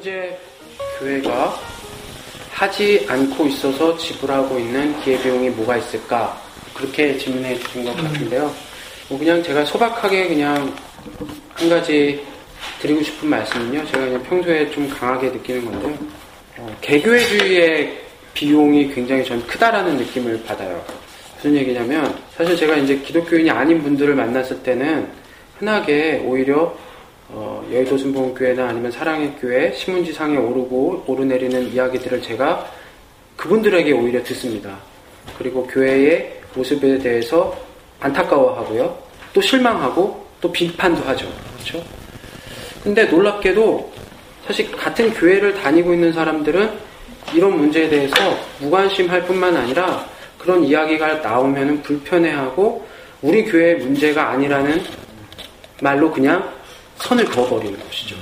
현재 교회가 하지 않고 있어서 지불하고 있는 기회비용이 뭐가 있을까? 그렇게 질문해 주신 것 같은데요. 뭐 그냥 제가 소박하게 그냥 한 가지 드리고 싶은 말씀은요. 제가 그냥 평소에 좀 강하게 느끼는 건데요. 어, 개교회주의의 비용이 굉장히 전 크다라는 느낌을 받아요. 무슨 얘기냐면 사실 제가 이제 기독교인이 아닌 분들을 만났을 때는 흔하게 오히려 어, 여의도 순복음교회나 아니면 사랑의 교회 신문지상에 오르고 오르내리는 이야기들을 제가 그분들에게 오히려 듣습니다. 그리고 교회의 모습에 대해서 안타까워하고요. 또 실망하고 또 비판도 하죠. 그렇죠? 근데 놀랍게도 사실 같은 교회를 다니고 있는 사람들은 이런 문제에 대해서 무관심할 뿐만 아니라 그런 이야기가 나오면 불편해하고 우리 교회의 문제가 아니라는 말로 그냥 선을 그어버리는 것이죠.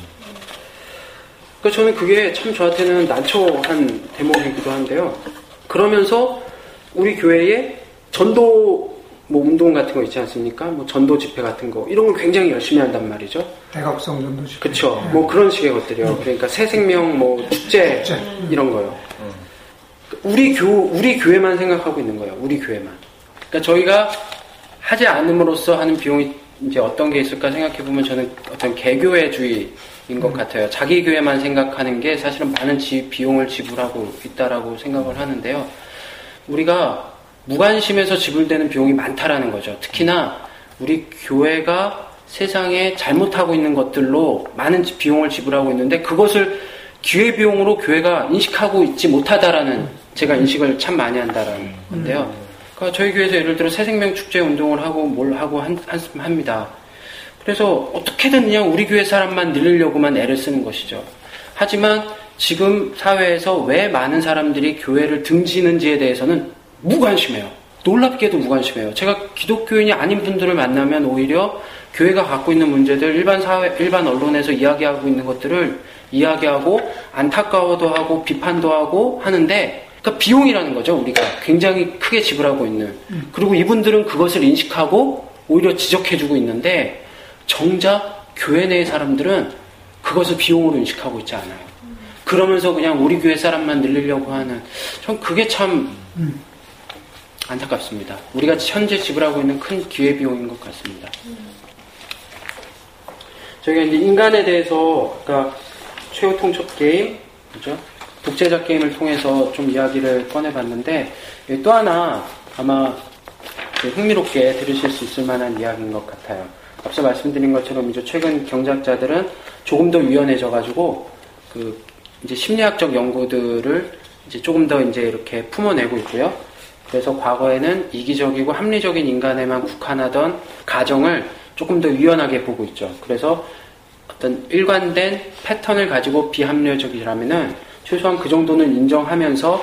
그러니까 저는 그게 참 저한테는 난처한 대목이기도 한데요. 그러면서 우리 교회에 전도 뭐 운동 같은 거 있지 않습니까? 뭐 전도 집회 같은 거 이런 걸 굉장히 열심히 한단 말이죠. 대각성 전도 집회. 그렇죠. 네. 뭐 그런 식의 것들이요. 그러니까 새 생명 뭐 축제, 축제. 이런 거요. 우리 교 우리 교회만 생각하고 있는 거예요. 우리 교회만. 그러니까 저희가 하지 않음으로써 하는 비용이 이제 어떤 게 있을까 생각해 보면 저는 어떤 개교회주의인 것 음. 같아요. 자기 교회만 생각하는 게 사실은 많은 지, 비용을 지불하고 있다라고 생각을 하는데요. 우리가 무관심에서 지불되는 비용이 많다라는 거죠. 특히나 우리 교회가 세상에 잘못하고 있는 것들로 많은 비용을 지불하고 있는데 그것을 기회 비용으로 교회가 인식하고 있지 못하다라는 제가 인식을 참 많이 한다라는 건데요. 그러니까 저희 교회에서 예를 들어 새생명 축제 운동을 하고 뭘 하고 한, 한, 합니다. 그래서 어떻게든 그냥 우리 교회 사람만 늘리려고만 애를 쓰는 것이죠. 하지만 지금 사회에서 왜 많은 사람들이 교회를 등지는지에 대해서는 무관심해요. 놀랍게도 무관심해요. 제가 기독교인이 아닌 분들을 만나면 오히려 교회가 갖고 있는 문제들, 일반 사회, 일반 언론에서 이야기하고 있는 것들을 이야기하고 안타까워도 하고 비판도 하고 하는데 그러니까 비용이라는 거죠. 우리가 굉장히 크게 지불하고 있는. 그리고 이분들은 그것을 인식하고 오히려 지적해주고 있는데 정작 교회 내의 사람들은 그것을 비용으로 인식하고 있지 않아요. 그러면서 그냥 우리 교회 사람만 늘리려고 하는 전 그게 참 안타깝습니다. 우리가 현재 지불하고 있는 큰 기회 비용인 것 같습니다. 저희가 이제 인간에 대해서 아까 최후 통첩 게임, 그죠? 독재자 게임을 통해서 좀 이야기를 꺼내봤는데 또 하나 아마 흥미롭게 들으실 수 있을 만한 이야기인 것 같아요. 앞서 말씀드린 것처럼 이제 최근 경제학자들은 조금 더 유연해져 가지고 그 이제 심리학적 연구들을 이제 조금 더 이제 이렇게 품어내고 있고요. 그래서 과거에는 이기적이고 합리적인 인간에만 국한하던 가정을 조금 더 유연하게 보고 있죠. 그래서 어떤 일관된 패턴을 가지고 비합리적이라면은 최소한 그 정도는 인정하면서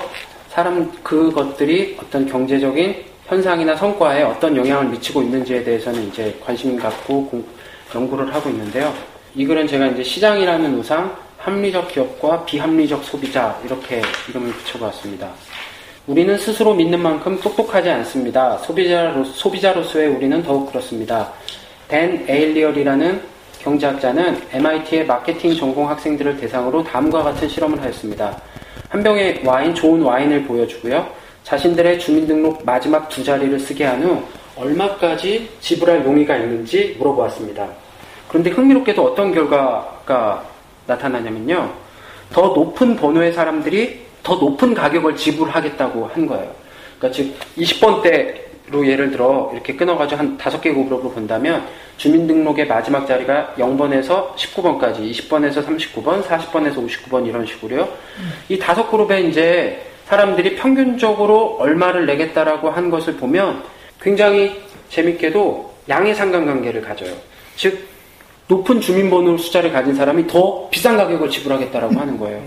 사람 그것들이 어떤 경제적인 현상이나 성과에 어떤 영향을 미치고 있는지에 대해서는 이제 관심 갖고 공, 연구를 하고 있는데요. 이 글은 제가 이제 시장이라는 우상, 합리적 기업과 비합리적 소비자 이렇게 이름을 붙여보았습니다. 우리는 스스로 믿는 만큼 똑똑하지 않습니다. 소비자로, 소비자로서의 우리는 더욱 그렇습니다. 댄 에일리얼이라는 경제학자는 MIT의 마케팅 전공 학생들을 대상으로 다음과 같은 실험을 하였습니다. 한 병의 와인, 좋은 와인을 보여주고요. 자신들의 주민등록 마지막 두 자리를 쓰게 한 후 얼마까지 지불할 용의가 있는지 물어보았습니다. 그런데 흥미롭게도 어떤 결과가 나타나냐면요. 더 높은 번호의 사람들이 더 높은 가격을 지불하겠다고 한 거예요. 그러니까 즉 20번대 로 예를 들어 이렇게 끊어가지고 한 다섯 개 그룹으로 본다면 주민등록의 마지막 자리가 0번에서 19번까지 20번에서 39번, 40번에서 59번 이런 식으로요. 음. 이 다섯 그룹에 이제 사람들이 평균적으로 얼마를 내겠다라고 한 것을 보면 굉장히 재밌게도 양의 상관관계를 가져요. 즉 높은 주민번호 숫자를 가진 사람이 더 비싼 가격을 지불하겠다라고 하는 거예요.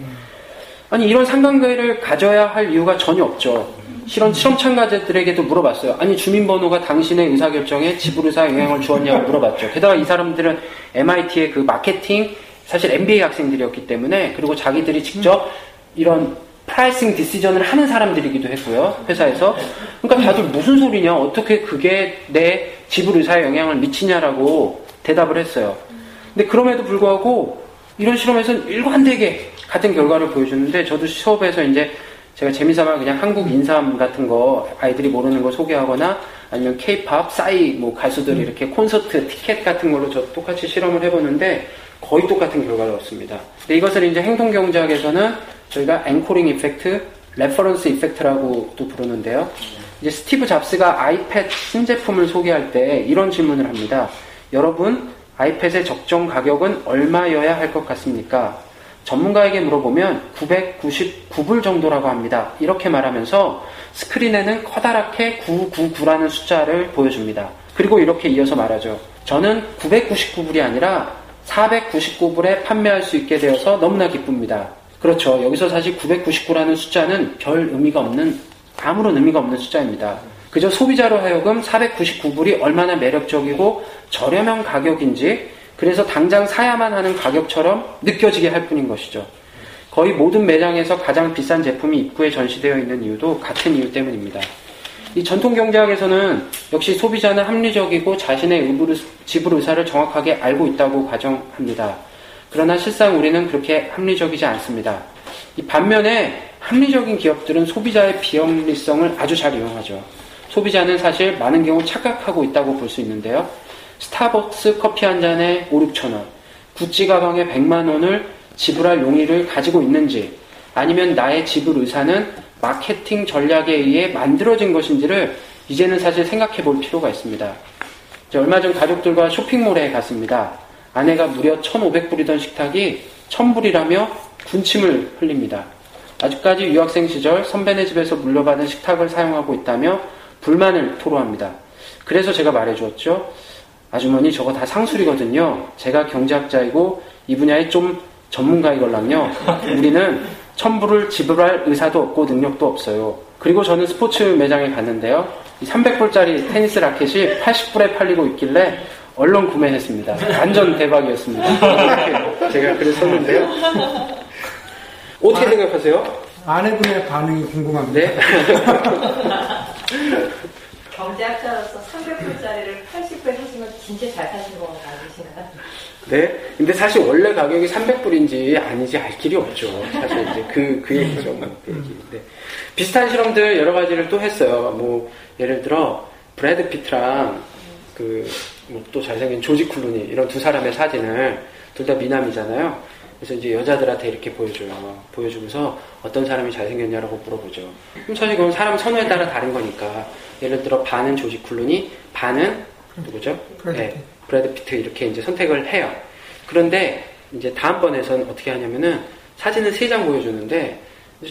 아니 이런 상관관계를 가져야 할 이유가 전혀 없죠. 실험, 실험 참가자들에게도 물어봤어요. 아니, 주민번호가 당신의 의사결정에 지불의사에 영향을 주었냐고 물어봤죠. 게다가 이 사람들은 MIT의 그 마케팅, 사실 MBA 학생들이었기 때문에, 그리고 자기들이 직접 이런 pricing decision을 하는 사람들이기도 했고요. 회사에서. 그러니까 다들 무슨 소리냐, 어떻게 그게 내 지불의사에 영향을 미치냐라고 대답을 했어요. 근데 그럼에도 불구하고 이런 실험에서는 일관되게 같은 결과를 보여주는데 저도 수업에서 이제 제가 재미삼아 그냥 한국 인삼 같은 거 아이들이 모르는 거 소개하거나 아니면 케이팝, 싸이 뭐 가수들 음. 이렇게 콘서트 티켓 같은 걸로 저 똑같이 실험을 해보는데 거의 똑같은 결과를 얻습니다. 근데 이것을 이제 행동 경제학에서는 저희가 anchoring effect, reference effect라고도 부르는데요. 이제 스티브 잡스가 아이패드 신제품을 소개할 때 이런 질문을 합니다. 여러분, 아이패드의 적정 가격은 얼마여야 할 것 같습니까? 전문가에게 물어보면 999불 정도라고 합니다. 이렇게 말하면서 스크린에는 커다랗게 999라는 숫자를 보여줍니다. 그리고 이렇게 이어서 말하죠. 저는 999불이 아니라 499불에 판매할 수 있게 되어서 너무나 기쁩니다. 그렇죠. 여기서 사실 999라는 숫자는 별 의미가 없는, 아무런 의미가 없는 숫자입니다. 그저 소비자로 하여금 499불이 얼마나 매력적이고 저렴한 가격인지 그래서 당장 사야만 하는 가격처럼 느껴지게 할 뿐인 것이죠. 거의 모든 매장에서 가장 비싼 제품이 입구에 전시되어 있는 이유도 같은 이유 때문입니다. 이 전통 경제학에서는 역시 소비자는 합리적이고 자신의 의부를, 지불 의사를 정확하게 알고 있다고 가정합니다. 그러나 실상 우리는 그렇게 합리적이지 않습니다. 이 반면에 합리적인 기업들은 소비자의 비합리성을 아주 잘 이용하죠. 소비자는 사실 많은 경우 착각하고 있다고 볼 수 있는데요. 스타벅스 커피 한 잔에 5, 6천 원, 구찌 가방에 100만 원을 지불할 용의를 가지고 있는지, 아니면 나의 지불 의사는 마케팅 전략에 의해 만들어진 것인지를 이제는 사실 생각해 볼 필요가 있습니다. 얼마 전 가족들과 쇼핑몰에 갔습니다. 아내가 무려 1,500불이던 식탁이 1,000불이라며 군침을 흘립니다. 아직까지 유학생 시절 선배네 집에서 물려받은 식탁을 사용하고 있다며 불만을 토로합니다. 그래서 제가 말해주었죠. 아주머니 저거 다 상술이거든요. 제가 경제학자이고 이 분야에 좀 전문가이걸랑요. 우리는 첨부를 지불할 의사도 없고 능력도 없어요. 그리고 저는 스포츠 매장에 갔는데요. 300불짜리 테니스 라켓이 80불에 팔리고 있길래 얼른 구매했습니다. 완전 대박이었습니다. 제가 그랬었는데요. 어떻게 아, 생각하세요? 아내분의 반응이 궁금합니다. 네. 경제학자로서 300불짜리를 80불에 사시면 진짜 잘 사시는 거 같으신가요? 네. 근데 사실 원래 가격이 300불인지 아닌지 알 길이 없죠. 사실 이제 그, 그 얘기죠. 뭐, 그 얘기. 네. 비슷한 실험들 여러 가지를 또 했어요. 뭐, 예를 들어, 브래드 피트랑 그, 뭐 또 잘생긴 조지 클루니 이런 두 사람의 사진을 둘 다 미남이잖아요. 그래서 이제 여자들한테 이렇게 보여줘요. 보여주면서 어떤 사람이 잘생겼냐라고 물어보죠. 그럼 사실 그건 사람 선호에 따라 다른 거니까. 예를 들어 반은 조지 클루니, 반은 누구죠? 브래드 네, 브래드 피트 이렇게 이제 선택을 해요. 그런데 이제 다음번에선 어떻게 하냐면은 사진을 세장 보여주는데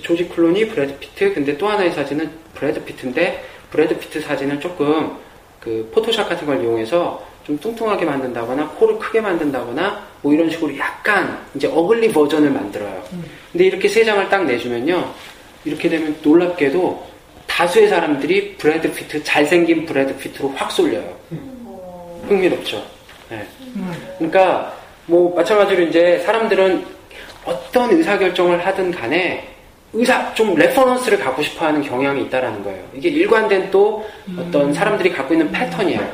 조지 클루니, 브래드 피트, 근데 또 하나의 사진은 브래드 피트인데 브래드 피트 사진을 조금 그 포토샵 같은 걸 이용해서 좀 뚱뚱하게 만든다거나 코를 크게 만든다거나 뭐 이런 식으로 약간 이제 ugly 버전을 만들어요. 근데 이렇게 세 장을 딱 내주면요. 이렇게 되면 놀랍게도 다수의 사람들이 브래드 피트, 잘생긴 브래드 피트로 확 쏠려요. 흥미롭죠. 네. 그러니까 뭐 마찬가지로 이제 사람들은 어떤 의사결정을 하든 간에 의사 좀 reference를 갖고 싶어 하는 경향이 있다라는 거예요. 이게 일관된 또 어떤 사람들이 갖고 있는 패턴이에요.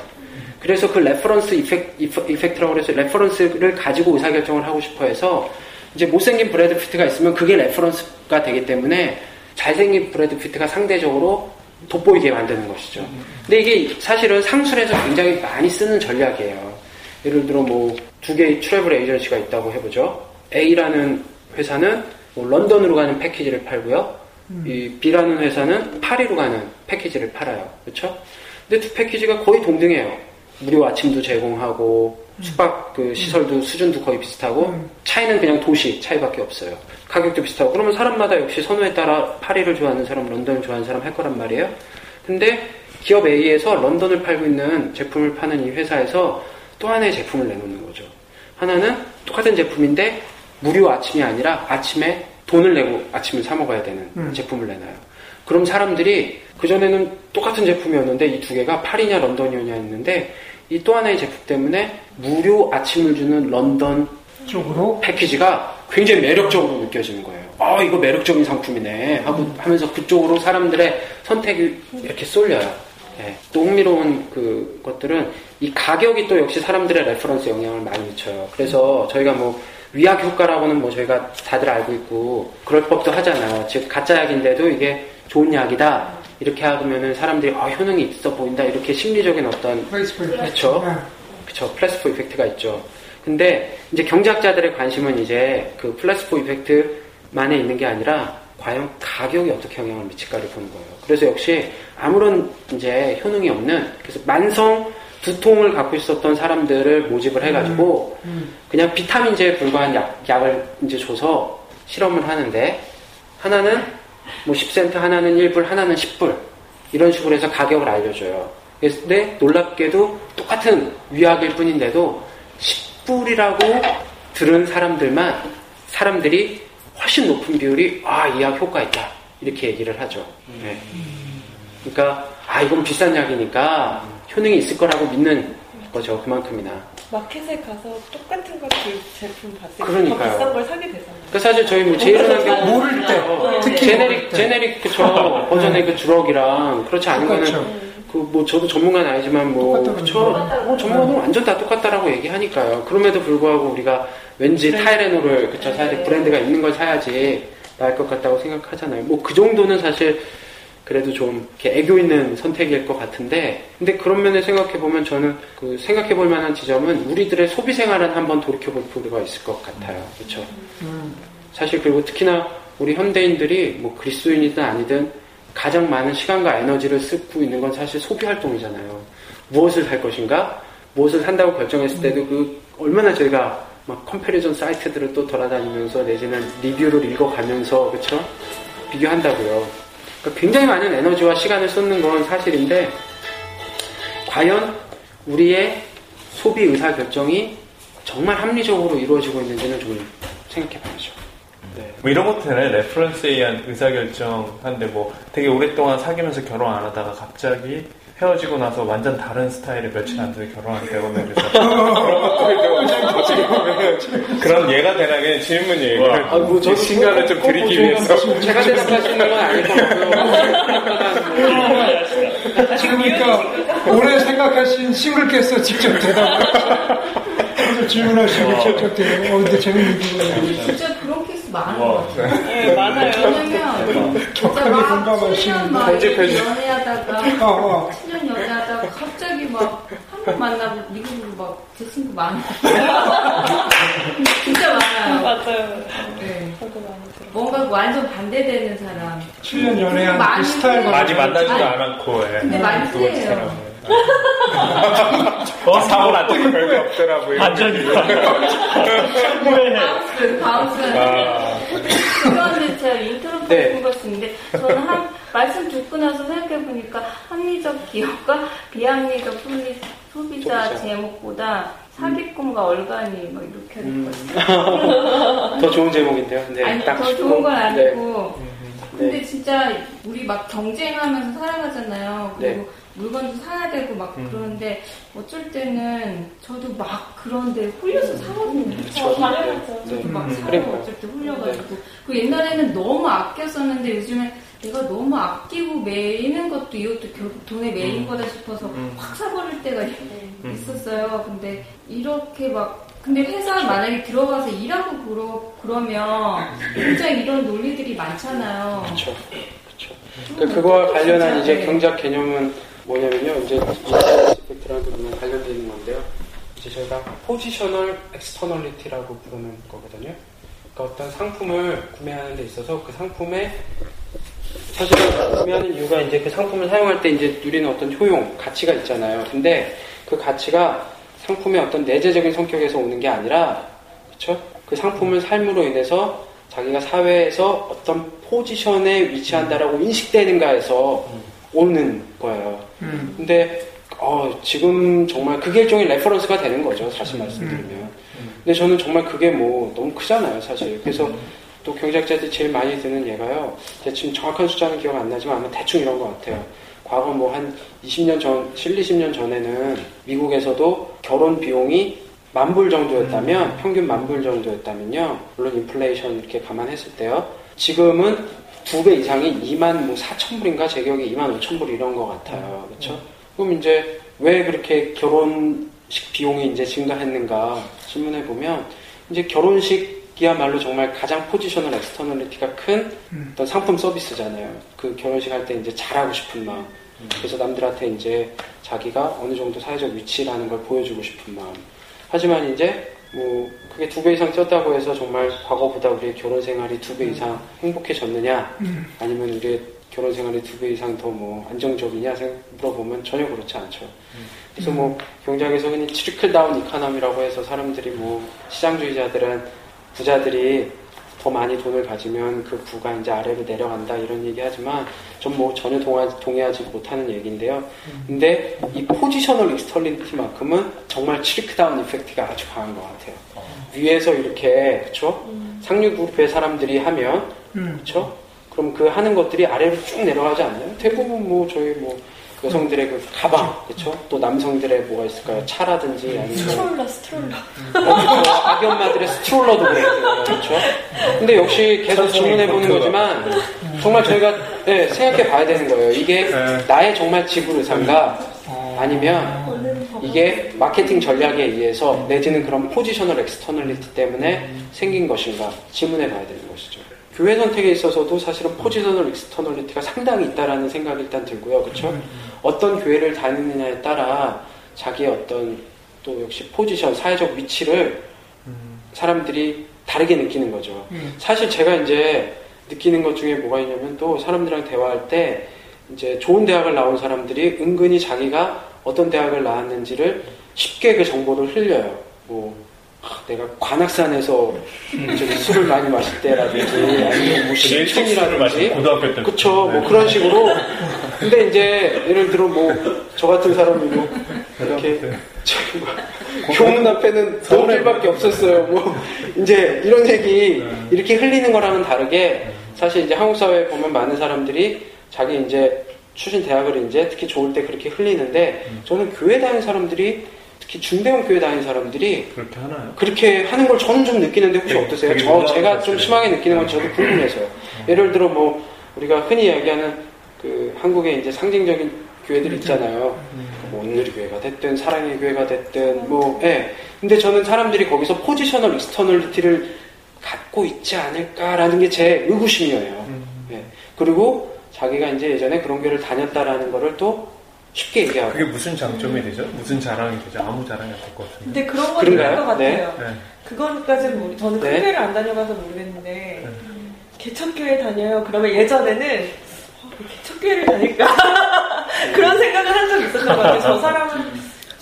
그래서 그 reference effec, effect라고 해서 reference를 가지고 의사결정을 하고 싶어 해서 이제 못생긴 브래드 피트가 있으면 그게 reference가 되기 때문에 잘생긴 브래드 피트가 상대적으로 돋보이게 만드는 것이죠. 근데 이게 사실은 상술에서 굉장히 많이 쓰는 전략이에요. 예를 들어 뭐 두 개의 트래블 에이전시가 있다고 해보죠. A라는 회사는 뭐 런던으로 가는 패키지를 팔고요. 음. 이 B라는 회사는 파리로 가는 패키지를 팔아요. 그렇죠? 근데 두 패키지가 거의 동등해요. 무료 아침도 제공하고 음. 숙박 그 시설도 수준도 거의 비슷하고 음. 차이는 그냥 도시 차이밖에 없어요. 가격도 비슷하고 그러면 사람마다 역시 선호에 따라 파리를 좋아하는 사람, 런던을 좋아하는 사람 할 거란 말이에요. 근데 기업 A에서 런던을 팔고 있는 제품을 파는 이 회사에서 또 하나의 제품을 내놓는 거죠. 하나는 똑같은 제품인데 무료 아침이 아니라 아침에 돈을 내고 아침을 사 먹어야 되는 음. 제품을 내놔요. 그럼 사람들이 그전에는 똑같은 제품이었는데 이 두 개가 파리냐 런던이냐 했는데 이 또 하나의 제품 때문에 무료 아침을 주는 런던 쪽으로 패키지가 굉장히 매력적으로 느껴지는 거예요. 아, 이거 매력적인 상품이네. 하고 하면서 그쪽으로 사람들의 선택이 이렇게 쏠려요. 네. 또 흥미로운 그 것들은 이 가격이 또 역시 사람들의 reference 영향을 많이 미쳐요. 그래서 저희가 뭐 위약 효과라고는 뭐 저희가 다들 알고 있고 그럴 법도 하잖아요. 즉 가짜 약인데도 이게 좋은 약이다 이렇게 하면은 사람들이 아 효능이 있어 보인다 이렇게 심리적인 어떤 그렇죠. 그쵸 placebo effect가 있죠. 근데 이제 경제학자들의 관심은 이제 그 placebo effect만에 있는 게 아니라 과연 가격이 어떻게 영향을 미칠까를 보는 거예요. 그래서 역시 아무런 이제 효능이 없는 그래서 만성 두통을 갖고 있었던 사람들을 모집을 해가지고 그냥 비타민제에 불과한 약, 약을 이제 줘서 실험을 하는데 하나는 뭐 10센트, 하나는 1불, 하나는 10불 이런 식으로 해서 가격을 알려줘요. 근데 놀랍게도 똑같은 위약일 뿐인데도 10불이라고 들은 사람들만 사람들이 훨씬 높은 비율이 아, 이 약 효과 있다. 이렇게 얘기를 하죠. 네. 그러니까 아, 이건 비싼 약이니까 효능이 있을 거라고 믿는 거죠. 그만큼이나. 마켓에 가서 똑같은 거그 제품 봤을 때 더 그러니까요. 비싼 걸 사게 되잖아요. 그 사실 저희 뭐 제일 흔한 경우 모를 때, 어, 특히 제네릭 모를 때. 제네릭 그쵸 버전의 그 주럭이랑 그렇지 않은 거는 똑같죠. 그 뭐 저도 전문가는 아니지만 뭐 똑같다고 그쵸 뭐 전문가는 완전 다 똑같다라고 얘기하니까요. 그럼에도 불구하고 우리가 왠지 타이레놀을 그쵸 사실 브랜드가 있는 걸 사야지 나을 것 같다고 생각하잖아요. 뭐 그 정도는 사실 그래도 좀 이렇게 애교 있는 선택일 것 같은데 근데 그런 면에 생각해 보면 저는 그 생각해 볼 만한 지점은 우리들의 소비 생활은 한번 돌이켜 볼 필요가 있을 것 같아요. 그렇죠? 사실 그리고 특히나 우리 현대인들이 뭐 그리스도인이든 아니든 가장 많은 시간과 에너지를 쓰고 있는 건 사실 소비 활동이잖아요. 무엇을 살 것인가? 무엇을 산다고 결정했을 때도 그 얼마나 저희가 막 comparison 사이트들을 또 돌아다니면서 내지는 리뷰를 읽어가면서 그쵸? 비교한다고요. 그러니까 굉장히 많은 에너지와 시간을 쏟는 건 사실인데 과연 우리의 소비 의사 결정이 정말 합리적으로 이루어지고 있는지는 좀 생각해 봐야죠. 네. 뭐 이런 것들은 reference에 의한 의사결정 한데 뭐 되게 오랫동안 사귀면서 결혼 안 하다가 갑자기 헤어지고 나서 완전 다른 스타일의 며칠 안 돼서 결혼하게 되거든요. 그래서 그런 것들도 어떻게 보면 그런 예가 되나게 질문이에요. 아, 뭐, 저 신간을 좀 드리기 위해서. 제가 대답하시는 건 아닐 것 같고요. 지금 그러니까 오래 생각하신 싱글께서 직접 대답을 그래서 질문하시고 직접 대답 어 근데 재밌는 그런 케이스 많은 것 같아요. 네, 많아요. 왜냐면 진짜 격하게 막 공감하시는 7년 막 편집해주- 연애하다가 어, 어. 7년 연애하다가 갑자기 막한번 만나고 미국으로 막 대친구 많아요. 진짜 많아요. 맞아요. 네. 뭔가 완전 반대되는 사람. 7년 연애한 그 많이 스타일과 많이 만나지도 않았고, 예. 근데 많이 틀려요. 어, 사고 난 적이 별게 없더라고요. 완전히 Bounce, bounce. 아, 그런데 제가 인트로 네. 읽었는데 저는 한 말씀 듣고 나서 생각해 보니까 합리적 기업과 비합리적 소비, 소비자. 제목보다 사기꾼과 얼간이 막 이렇게 음. 했거든요. 더 좋은 제목인데요. 네, 아니 딱더 짚고. 좋은 건 네. 아니고 네. 근데 진짜 우리 막 경쟁하면서 살아가잖아요. 그리고 네. 물건도 사야 되고 막 음. 그러는데 어쩔 때는 저도 막 그런데 홀려서 사거든요. 저 당연하죠. 네. 저도 막 음, 사요. 그러니까요. 어쩔 때 홀려가지고. 그 옛날에는 너무 아껴 썼는데 요즘엔 내가 너무 아끼고 매이는 것도 이것도 결국 돈에 매인 거다 싶어서 음. 확 사버릴 때가 있었어요. 근데 이렇게 막 근데 회사 만약에 들어가서 일하고 그러, 그러면 굉장히 이런 논리들이 많잖아요. 그렇죠. 그거와 관련한 이제 네. 경제학 개념은 뭐냐면요. 이제 effect라는 부분에 관련되어 있는 건데요. 이제 저희가 positional externality라고 부르는 거거든요. 그러니까 어떤 상품을 구매하는 데 있어서 그 상품의 사실은 구매하는 이유가 이제 그 상품을 사용할 때 이제 누리는 어떤 효용, 가치가 있잖아요. 근데 그 가치가 상품의 어떤 내재적인 성격에서 오는 게 아니라, 그쵸? 그 상품을 삶으로 인해서 자기가 사회에서 어떤 포지션에 위치한다라고 인식되는가에서 오는 거예요. 음. 근데 어, 지금 정말 그게 일종의 reference가 되는 거죠. 다시 말씀드리면. 근데 저는 정말 그게 뭐 너무 크잖아요, 사실. 그래서 또 경제학자들이 제일 많이 드는. 제가 지금 정확한 숫자는 기억 안 나지만 아마 대충 이런 것 같아요. 과거 뭐 한 20년 전, 7, 20년 전에는 미국에서도 결혼 비용이 만불 정도였다면, 평균 만불 정도였다면요. 물론 인플레이션 이렇게 감안했을 때요. 지금은 두 배 이상이 2만 뭐 4천 불인가 제 기억에 2만 5천 불 이런 것 같아요. 그렇죠? 그럼 이제 왜 그렇게 결혼식 비용이 이제 증가했는가 질문해 보면 이제 결혼식이야말로 정말 가장 positional externality가 큰 어떤 상품 서비스잖아요. 그 결혼식 할 때 이제 잘하고 싶은 마음. 그래서 남들한테 이제 자기가 어느 정도 사회적 위치라는 걸 보여주고 싶은 마음. 하지만 이제 뭐 그게 두 배 이상 썼다고 해서 정말 과거보다 우리의 결혼 생활이 두 배 이상 행복해졌느냐? 아니면 우리의 결혼 생활이 두 배 이상 더 뭐 안정적이냐 생- 물어보면 전혀 그렇지 않죠. 그래서 뭐 경제학에서 흔히 trickle down economy라고 해서 사람들이 뭐 시장주의자들은 부자들이 더 많이 돈을 가지면 그 부가 이제 아래로 내려간다 이런 얘기 하지만 전 뭐 전혀 동하, 동의하지 못하는 얘기인데요. 근데 이 positional externality만큼은 정말 trickle down effect가 아주 강한 것 같아요. 위에서 이렇게 그렇죠? 상류 그룹의 사람들이 하면 음. 그렇죠? 그럼 그 하는 것들이 아래로 쭉 내려가지 않나요? 대부분 뭐 저희 뭐 여성들의 그 가방, 그렇죠? 또 남성들의 뭐가 있을까요? 차라든지 아니면 stroller, stroller. 어, 아기 엄마들의 stroller도 그래요, 그렇죠? 근데 역시 계속 질문해 보는 거지만 정말 저희가 예, 생각해 봐야 되는 거예요. 이게 나의 정말 지불 의사인가 아니면 이게 마케팅 전략에 의해서 내지는 그런 positional externality 때문에 생긴 것인가 질문해 봐야 되는 것이죠. 교회 선택에 있어서도 사실은 positional externality가 상당히 있다라는 생각이 일단 들고요. 그렇죠? 어떤 교회를 다니느냐에 따라 자기의 어떤 또 역시 포지션, 사회적 위치를 사람들이 다르게 느끼는 거죠. 사실 제가 이제 느끼는 것 중에 뭐가 있냐면 또 사람들이랑 대화할 때 이제 좋은 대학을 나온 사람들이 은근히 자기가 어떤 대학을 나왔는지를 쉽게 그 정보를 흘려요. 뭐 아, 내가 관악산에서 술을 많이 마실 때라든지 아니면 뭐 신촌이라든지 고등학교 때. 그쵸 뭐 그런 식으로 근데 이제 예를 들어 뭐 저 같은 사람이 뭐 이렇게 뭐 교문 앞에는 노을밖에 없었어요 뭐 이제 이런 얘기 이렇게 흘리는 거랑은 다르게 사실 이제 한국 사회에 보면 많은 사람들이 자기 이제 출신 대학을 이제 특히 좋을 때 그렇게 흘리는데 저는 교회 다니는 사람들이 특히 중대형 교회 다니는 사람들이 그렇게 하나요? 그렇게 하는 걸 저는 좀 느끼는데 혹시 되게- 어떠세요? 되게 저 제가 것 좀. 심하게 느끼는 건 저도 궁금해서요. 예를 들어 뭐 우리가 흔히 이야기하는 그 한국의 이제 상징적인 교회들 있잖아요. 뭐 온누리 교회가 됐든 사랑의 교회가 됐든 뭐 예. 근데 저는 사람들이 거기서 positional externality를 갖고 있지 않을까라는 게 제 의구심이에요. 예. 그리고 자기가 이제 예전에 그런 교회를 다녔다라는 거를 또 쉽게 얘기하고 그게 무슨 장점이 되죠? 무슨 자랑이 되죠? 아무 자랑이 안될것 같은데. 근데 그런 건 그런가요? 있는 것 같아요. 네. 그거까지는 모르, 저는 큰 네. 교회를 안 다녀봐서 모르겠는데, 개척교회 다녀요. 그러면 예전에는, 어, 왜 개척교회를 다닐까? 그런 생각을 한 적이 있었던 것 같아요. 저 사람은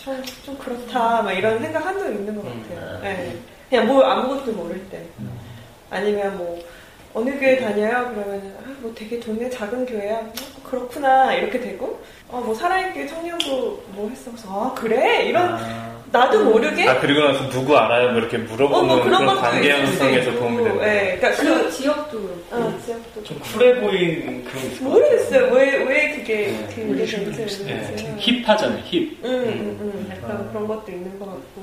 좀, 좀 그렇다. 막 이런 생각 한 적이 있는 것 같아요. 네. 그냥 뭐 아무것도 모를 때. 아니면 뭐, 어느 교회 다녀요? 그러면, 아, 뭐 되게 동네 작은 교회야? 어, 그렇구나. 이렇게 되고, 어, 뭐 사랑의 청년부 뭐 했어? 그래서, 아, 그래? 이런, 나도 모르게 아 그리고 나서 누구 알아요? 뭐 이렇게 물어보는 어, 뭐 그런 그런 관계 형성에서. 도움이 되는 예, 그러니까 지역, 그, 지역도 그렇고. 어, 지역도 좀 쿨해 보이는 그런 모르겠어요. 왜, 왜 그게, 네. 되는지 같아요. 모르겠어요. 네, hip하잖아요, hip. 응, 응, 응. 약간 그런 것도 있는 것 같고.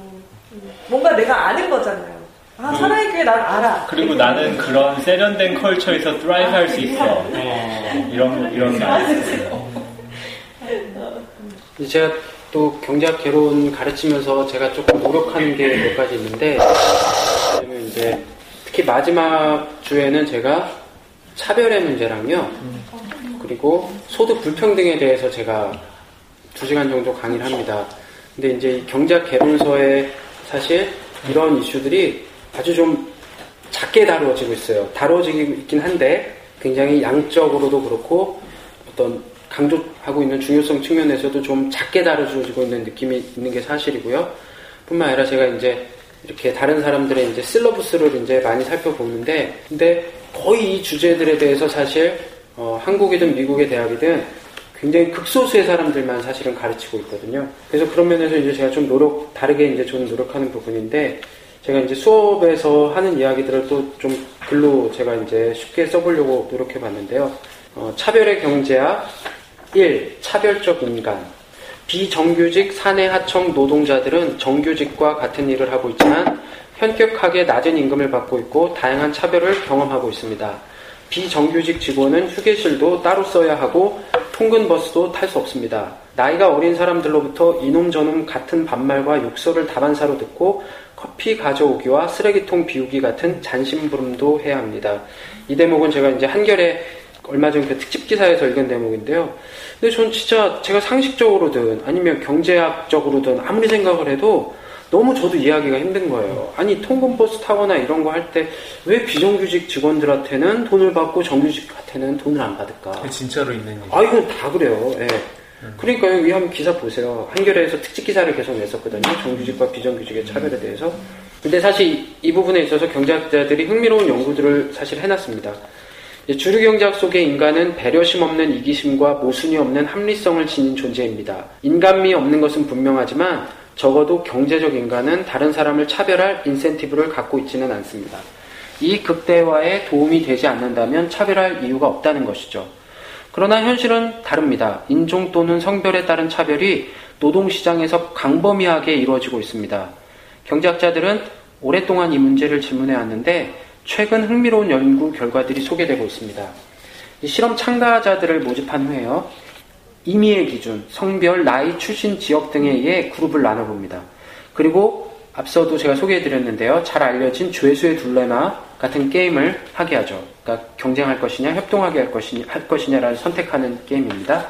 음. 뭔가 내가 아는 거잖아요. 아, 그- 사랑의 교회 난 알아. 그리고 나는 그런 세련된 culture에서 thrive 할수 있어. 어, 이런, 이런 말. 이제 제가 또 경제학 개론 가르치면서 제가 조금 노력하는 게 몇 가지 있는데, 왜냐면 이제 특히 마지막 주에는 제가 차별의 문제랑요, 그리고 소득 불평등에 대해서 제가 두 시간 정도 강의를 합니다. 근데 이제 이 경제학 개론서에 사실 이런 이슈들이 아주 좀 작게 다루어지고 있어요. 다루어지고 있긴 한데 굉장히 양적으로도 그렇고 어떤 강조하고 있는 중요성 측면에서도 좀 작게 다뤄지고 있는 느낌이 있는 게 사실이고요. 뿐만 아니라 제가 이제 이렇게 다른 사람들의 이제 실러부스를 이제 많이 살펴보는데, 근데 거의 이 주제들에 대해서 사실 어, 한국이든 미국의 대학이든 굉장히 극소수의 사람들만 사실은 가르치고 있거든요. 그래서 그런 면에서 이제 제가 좀 노력, 다르게 이제 좀 노력하는 부분인데, 제가 이제 수업에서 하는 이야기들을 또 좀 글로 제가 이제 쉽게 써보려고 노력해 봤는데요. 어, 차별의 경제학 1. 차별적 인간 비정규직 사내 하청 노동자들은 정규직과 같은 일을 하고 있지만 현격하게 낮은 임금을 받고 있고 다양한 차별을 경험하고 있습니다. 비정규직 직원은 휴게실도 따로 써야 하고 통근 버스도 탈 수 없습니다. 나이가 어린 사람들로부터 이놈 저놈 같은 반말과 욕설을 다반사로 듣고 커피 가져오기와 쓰레기통 비우기 같은 잔심부름도 해야 합니다. 이 대목은 제가 이제 한결에 얼마 전그 특집 기사에서 읽은 대목인데요. 근데 전 진짜 제가 상식적으로든 아니면 경제학적으로든 아무리 생각을 해도 너무 저도 이해하기가 힘든 거예요. 아니 통근버스 타거나 이런 거 할 때 왜 비정규직 직원들한테는 돈을 받고 정규직한테는 돈을 안 받을까? 진짜로 있는 일. 아 이건 다 그래요. 예. 그러니까 여기 한번 기사 보세요. 한겨레에서 특집 기사를 계속 냈었거든요. 정규직과 비정규직의 차별에 대해서. 근데 사실 이, 이 부분에 있어서 경제학자들이 흥미로운 연구들을 사실 해놨습니다. 주류 경제학 속의 인간은 배려심 없는 이기심과 모순이 없는 합리성을 지닌 존재입니다. 인간미 없는 것은 분명하지만 적어도 경제적 인간은 다른 사람을 차별할 인센티브를 갖고 있지는 않습니다. 이 극대화에 도움이 되지 않는다면 차별할 이유가 없다는 것이죠. 그러나 현실은 다릅니다. 인종 또는 성별에 따른 차별이 노동시장에서 광범위하게 이루어지고 있습니다. 경제학자들은 오랫동안 이 문제를 질문해 왔는데 최근 흥미로운 연구 결과들이 소개되고 있습니다. 이 실험 참가자들을 모집한 후에요. 임의의 기준, 성별, 나이, 출신 지역 등에 의해 그룹을 나눠봅니다. 그리고 앞서도 제가 소개해드렸는데요. 잘 알려진 죄수의 둘레마 같은 게임을 하게 하죠. 그러니까 경쟁할 것이냐, 협동하게 할 것이냐, 할 것이냐를 선택하는 게임입니다.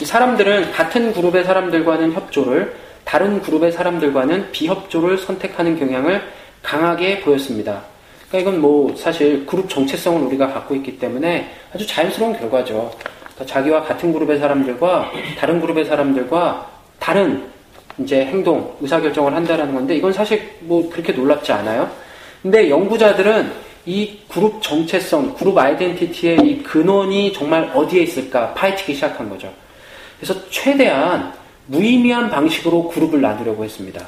이 사람들은 같은 그룹의 사람들과는 협조를, 다른 그룹의 사람들과는 비협조를 선택하는 경향을 강하게 보였습니다. 그러니까 이건 뭐 사실 그룹 정체성을 우리가 갖고 있기 때문에 아주 자연스러운 결과죠. 그러니까 자기와 같은 그룹의 사람들과 다른 그룹의 사람들과 다른 이제 행동, 의사결정을 한다라는 건데 이건 사실 뭐 그렇게 놀랍지 않아요. 근데 연구자들은 이 그룹 정체성, 그룹 아이덴티티의 이 근원이 정말 어디에 있을까 파헤치기 시작한 거죠. 그래서 최대한 무의미한 방식으로 그룹을 나누려고 했습니다.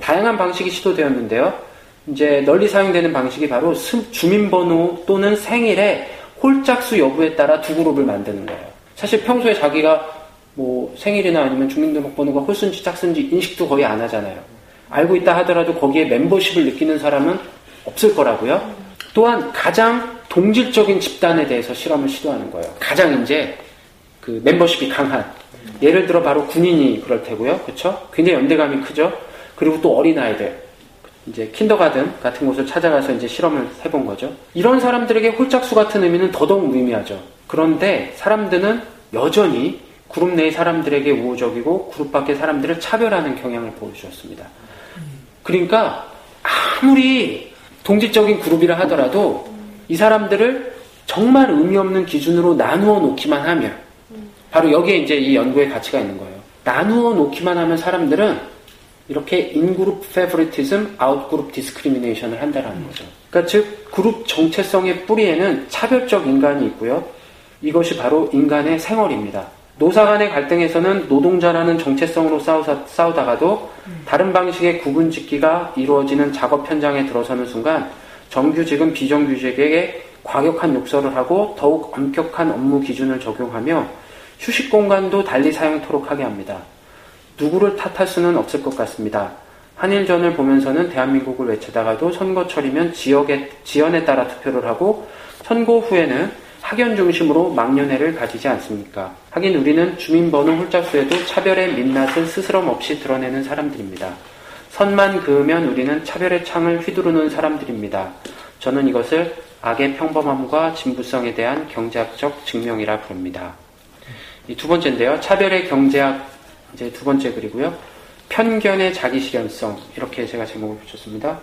다양한 방식이 시도되었는데요. 이제 널리 사용되는 방식이 바로 주민번호 또는 생일의 홀짝수 여부에 따라 두 그룹을 만드는 거예요. 사실 평소에 자기가 뭐 생일이나 아니면 주민등록번호가 홀순지 짝순지 인식도 거의 안 하잖아요. 알고 있다 하더라도 거기에 멤버십을 느끼는 사람은 없을 거라고요. 또한 가장 동질적인 집단에 대해서 실험을 시도하는 거예요. 가장 이제 그 멤버십이 강한 예를 들어 바로 군인이 그럴 테고요. 그렇죠? 굉장히 연대감이 크죠. 그리고 또 어린아이들 이제 킨더가든 같은 곳을 찾아가서 이제 실험을 해본 거죠. 이런 사람들에게 홀짝수 같은 의미는 더더욱 무의미하죠. 그런데 사람들은 여전히 그룹 내의 사람들에게 우호적이고 그룹 밖의 사람들을 차별하는 경향을 보여주었습니다. 그러니까 아무리 동질적인 그룹이라 하더라도 이 사람들을 정말 의미 없는 기준으로 나누어 놓기만 하면 바로 여기에 이제 이 연구의 가치가 있는 거예요. 나누어 놓기만 하면 사람들은 이렇게 in-group favoritism, out-group discrimination을 한다라는 거죠. 그러니까 즉 그룹 정체성의 뿌리에는 차별적 인간이 있고요. 이것이 바로 인간의 생활입니다. 노사 간의 갈등에서는 노동자라는 정체성으로 싸우다, 싸우다가도 다른 방식의 구분 짓기가 이루어지는 작업 현장에 들어서는 순간 정규직은 비정규직에게 과격한 욕설을 하고 더욱 엄격한 업무 기준을 적용하며 휴식 공간도 달리 사용토록 하게 합니다. 누구를 탓할 수는 없을 것 같습니다. 한일전을 보면서는 대한민국을 외치다가도 선거철이면 지역의 지연에 따라 투표를 하고 선거 후에는 학연 중심으로 망년회를 가지지 않습니까? 하긴 우리는 주민번호 홀짝수에도 차별의 민낯을 스스럼 없이 드러내는 사람들입니다. 선만 그으면 우리는 차별의 창을 휘두르는 사람들입니다. 저는 이것을 악의 평범함과 진부성에 대한 경제학적 증명이라 부릅니다. 이 두 번째인데요. 차별의 경제학 이제 두 번째 글이고요. 편견의 자기실현성 이렇게 제가 제목을 붙였습니다.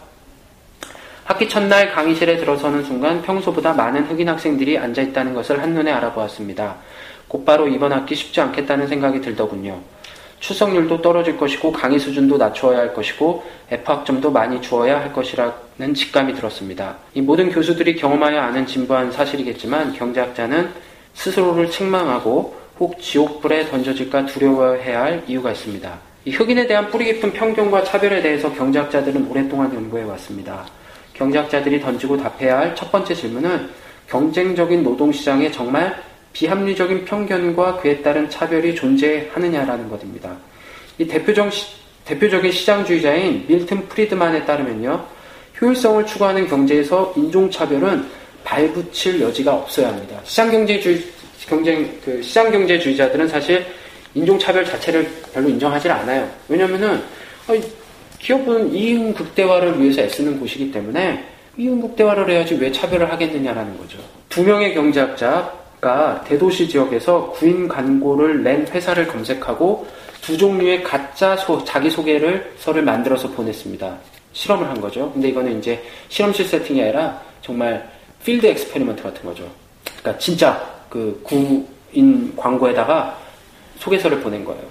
학기 첫날 강의실에 들어서는 순간 평소보다 많은 흑인 학생들이 앉아있다는 것을 한눈에 알아보았습니다. 곧바로 이번 학기 쉽지 않겠다는 생각이 들더군요. 출석률도 떨어질 것이고 강의 수준도 낮추어야 할 것이고 F학점도 많이 주어야 할 것이라는 직감이 들었습니다. 이 모든 교수들이 경험하여 아는 진부한 사실이겠지만 경제학자는 스스로를 책망하고 혹 지옥불에 던져질까 두려워해야 할 이유가 있습니다. 이 흑인에 대한 뿌리 깊은 편견과 차별에 대해서 경제학자들은 오랫동안 연구해 왔습니다. 경제학자들이 던지고 답해야 할 첫 번째 질문은 경쟁적인 노동시장에 정말 비합리적인 편견과 그에 따른 차별이 존재하느냐라는 것입니다. 이 대표적, 대표적인 시장주의자인 밀튼 프리드만에 따르면요. 효율성을 추구하는 경제에서 인종차별은 발붙일 여지가 없어야 합니다. 시장경제주의, 경쟁, 그 시장 경제주의자들은 사실 인종차별 자체를 별로 인정하지 않아요. 왜냐면은, 기업은 이윤 극대화를 위해서 애쓰는 곳이기 때문에 이윤 극대화를 해야지 왜 차별을 하겠느냐라는 거죠. 두 명의 경제학자가 대도시 지역에서 구인 광고를 낸 회사를 검색하고 두 종류의 가짜 소, 자기소개를 서를 만들어서 보냈습니다. 실험을 한 거죠. 근데 이거는 이제 실험실 세팅이 아니라 정말 field experiment 같은 거죠. 그러니까 진짜 그 구인 광고에다가 소개서를 보낸 거예요.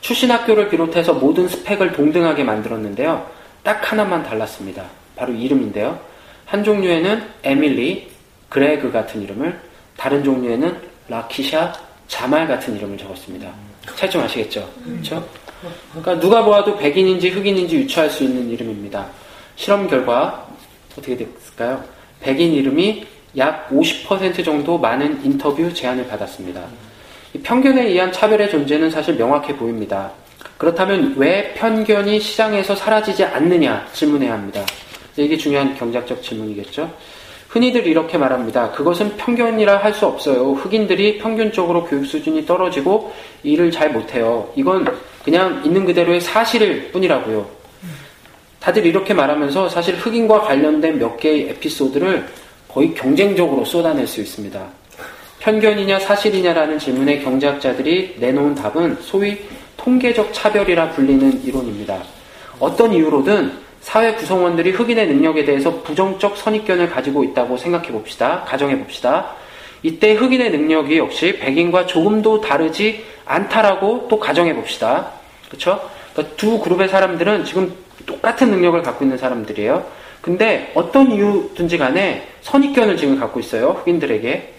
출신 학교를 비롯해서 모든 스펙을 동등하게 만들었는데요. 딱 하나만 달랐습니다. 바로 이름인데요. 한 종류에는 에밀리, 그레그 같은 이름을, 다른 종류에는 라키샤, 자말 같은 이름을 적었습니다. 차이점 아시겠죠? 그렇죠? 그러니까 누가 보아도 백인인지 흑인인지 유추할 수 있는 이름입니다. 실험 결과 어떻게 됐을까요? 백인 이름이 약 50% 정도 많은 인터뷰 제안을 받았습니다. 편견에 의한 차별의 존재는 사실 명확해 보입니다. 그렇다면 왜 편견이 시장에서 사라지지 않느냐 질문해야 합니다. 이게 중요한 경제학적 질문이겠죠. 흔히들 이렇게 말합니다. 그것은 편견이라 할 수 없어요. 흑인들이 평균적으로 교육 수준이 떨어지고 일을 잘 못해요. 이건 그냥 있는 그대로의 사실일 뿐이라고요. 다들 이렇게 말하면서 사실 흑인과 관련된 몇 개의 에피소드를 거의 경쟁적으로 쏟아낼 수 있습니다. 편견이냐 사실이냐라는 질문에 경제학자들이 내놓은 답은 소위 통계적 차별이라 불리는 이론입니다. 어떤 이유로든 사회 구성원들이 흑인의 능력에 대해서 부정적 선입견을 가지고 있다고 생각해 봅시다. 가정해 봅시다. 이때 흑인의 능력이 역시 백인과 조금도 다르지 않다라고 또 가정해 봅시다. 그렇죠? 그러니까 두 그룹의 사람들은 지금 똑같은 능력을 갖고 있는 사람들이에요. 근데 어떤 이유든지 간에 선입견을 지금 갖고 있어요. 흑인들에게.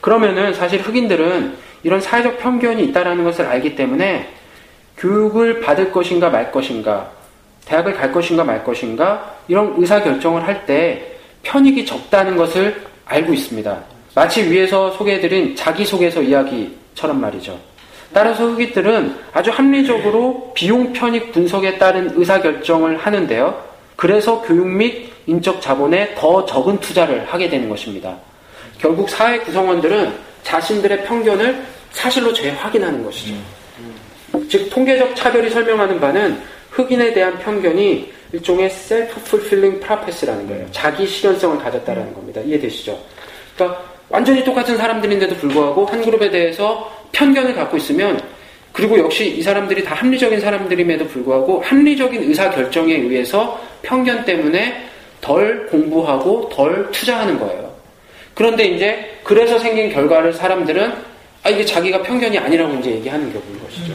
그러면은 사실 흑인들은 이런 사회적 편견이 있다라는 것을 알기 때문에 교육을 받을 것인가 말 것인가, 대학을 갈 것인가 말 것인가, 이런 의사결정을 할 때 편익이 적다는 것을 알고 있습니다. 마치 위에서 소개해드린 자기소개서 이야기처럼 말이죠. 따라서 흑인들은 아주 합리적으로 비용 편익 분석에 따른 의사결정을 하는데요. 그래서 교육 및 인적 자본에 더 적은 투자를 하게 되는 것입니다. 결국 사회 구성원들은 자신들의 편견을 사실로 재확인하는 것이죠. 즉 통계적 차별이 설명하는 바는 흑인에 대한 편견이 일종의 self-fulfilling prophecy라는 거예요. 자기 실현성을 가졌다라는 겁니다. 이해되시죠? 그러니까 완전히 똑같은 사람들인데도 불구하고 한 그룹에 대해서 편견을 갖고 있으면 그리고 역시 이 사람들이 다 합리적인 사람들임에도 불구하고 합리적인 의사 결정에 의해서 편견 때문에 덜 공부하고 덜 투자하는 거예요. 그런데 이제 그래서 생긴 결과를 사람들은 아 이게 자기가 편견이 아니라고 이제 얘기하는 경우인 것이죠.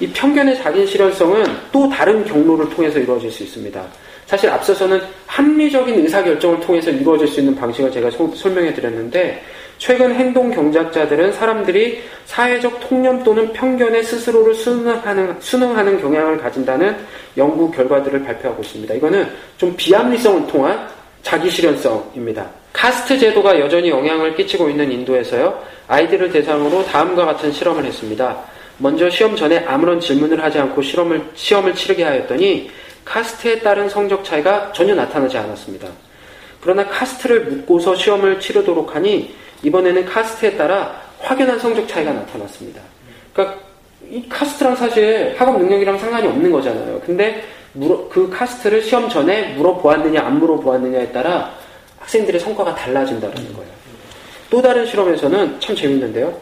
이 편견의 자기 실현성은 또 다른 경로를 통해서 이루어질 수 있습니다. 사실 앞서서는 합리적인 의사결정을 통해서 이루어질 수 있는 방식을 제가 소, 설명해 드렸는데 최근 행동 경제학자들은 사람들이 사회적 통념 또는 편견에 스스로를 순응하는, 순응하는 경향을 가진다는 연구 결과들을 발표하고 있습니다. 이거는 좀 비합리성을 통한 자기 실현성입니다. 카스트 제도가 여전히 영향을 끼치고 있는 인도에서요, 아이들을 대상으로 다음과 같은 실험을 했습니다. 먼저 시험 전에 아무런 질문을 하지 않고 실험을, 시험을 치르게 하였더니 카스트에 따른 성적 차이가 전혀 나타나지 않았습니다. 그러나 카스트를 묻고서 시험을 치르도록 하니 이번에는 카스트에 따라 확연한 성적 차이가 나타났습니다. 그러니까 이 카스트랑 사실 학업 능력이랑 상관이 없는 거잖아요. 근데 물어, 그 카스트를 시험 전에 물어보았느냐 안 물어보았느냐에 따라 학생들의 성과가 달라진다는 거예요. 또 다른 실험에서는 참 재밌는데요.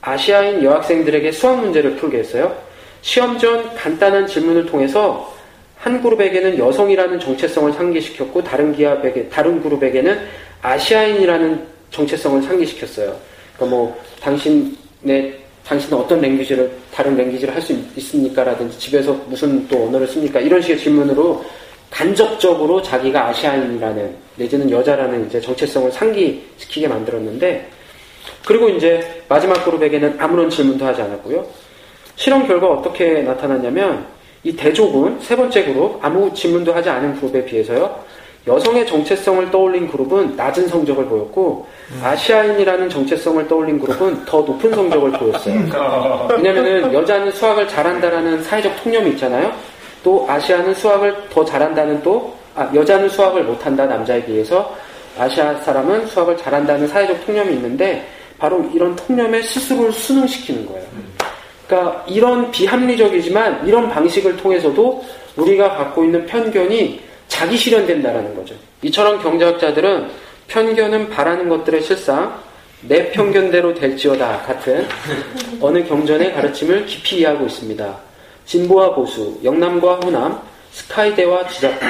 아시아인 여학생들에게 수학 문제를 풀게 했어요. 시험 전 간단한 질문을 통해서 한 그룹에게는 여성이라는 정체성을 상기시켰고 다른 기업에게 다른 그룹에게는 아시아인이라는 정체성을 상기시켰어요. 그러니까 뭐 당신의 당신은 어떤 랭귀지를 다른 랭귀지를 할 수 있습니까라든지 집에서 무슨 또 언어를 씁니까 이런 식의 질문으로 간접적으로 자기가 아시아인이라는 내지는 여자라는 이제 정체성을 상기시키게 만들었는데 그리고 이제 마지막 그룹에게는 아무런 질문도 하지 않았고요. 실험 결과 어떻게 나타났냐면 이 대조군 세 번째 그룹 아무 질문도 하지 않은 그룹에 비해서요. 여성의 정체성을 떠올린 그룹은 낮은 성적을 보였고 아시아인이라는 정체성을 떠올린 그룹은 더 높은 성적을 보였어요. 왜냐면은 여자는 수학을 잘한다라는 사회적 통념이 있잖아요. 또 아시아는 수학을 더 잘한다는 또 아, 여자는 수학을 못한다 남자에 비해서 아시아 사람은 수학을 잘한다는 사회적 통념이 있는데 바로 이런 통념에 스스로를 순응시키는 거예요. 그러니까 이런 비합리적이지만 이런 방식을 통해서도 우리가 갖고 있는 편견이 자기 실현된다라는 거죠. 이처럼 경제학자들은 편견은 바라는 것들의 실상, 내 편견대로 될지어다 같은 어느 경전의 가르침을 깊이 이해하고 있습니다. 진보와 보수, 영남과 호남, 스카이대와 지잡대,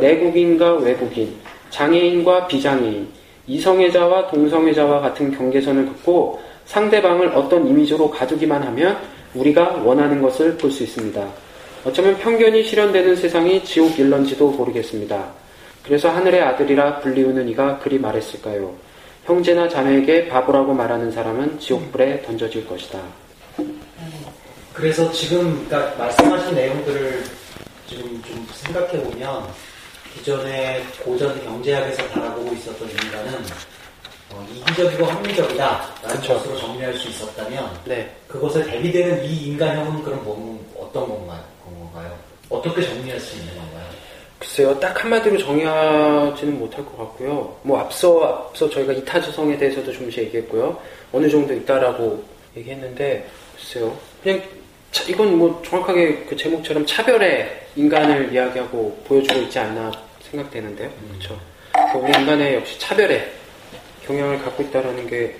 내국인과 외국인, 장애인과 비장애인, 이성애자와 동성애자와 같은 경계선을 긋고 상대방을 어떤 이미지로 가두기만 하면 우리가 원하는 것을 볼 수 있습니다. 어쩌면 편견이 실현되는 세상이 지옥 일런지도 모르겠습니다. 그래서 하늘의 아들이라 불리우는 이가 그리 말했을까요? 형제나 자매에게 바보라고 말하는 사람은 지옥불에 던져질 것이다. 그래서 지금 그러니까 말씀하신 내용들을 지금 좀 생각해 보면 기존의 고전 경제학에서 바라보고 있었던 인간은 어, 이기적이고 합리적이다라는 그쵸. 것으로 정리할 수 있었다면 네. 그것을 대비되는 이 인간형은 그럼 뭐, 어떤 건가요? 건가요? 어떻게 정리할 수 있는 건가요? 글쎄요, 딱 한마디로 정의하지는 못할 것 같고요. 뭐 앞서 앞서 저희가 이타주성에 대해서도 좀씩 얘기했고요. 어느 정도 있다라고 얘기했는데 글쎄요, 그냥 차- 이건 뭐 정확하게 그 제목처럼 차별의 인간을 이야기하고 보여주고 있지 않나 생각되는데요. 그렇죠. 우리 인간의 역시 차별의 경향을 갖고 있다라는 게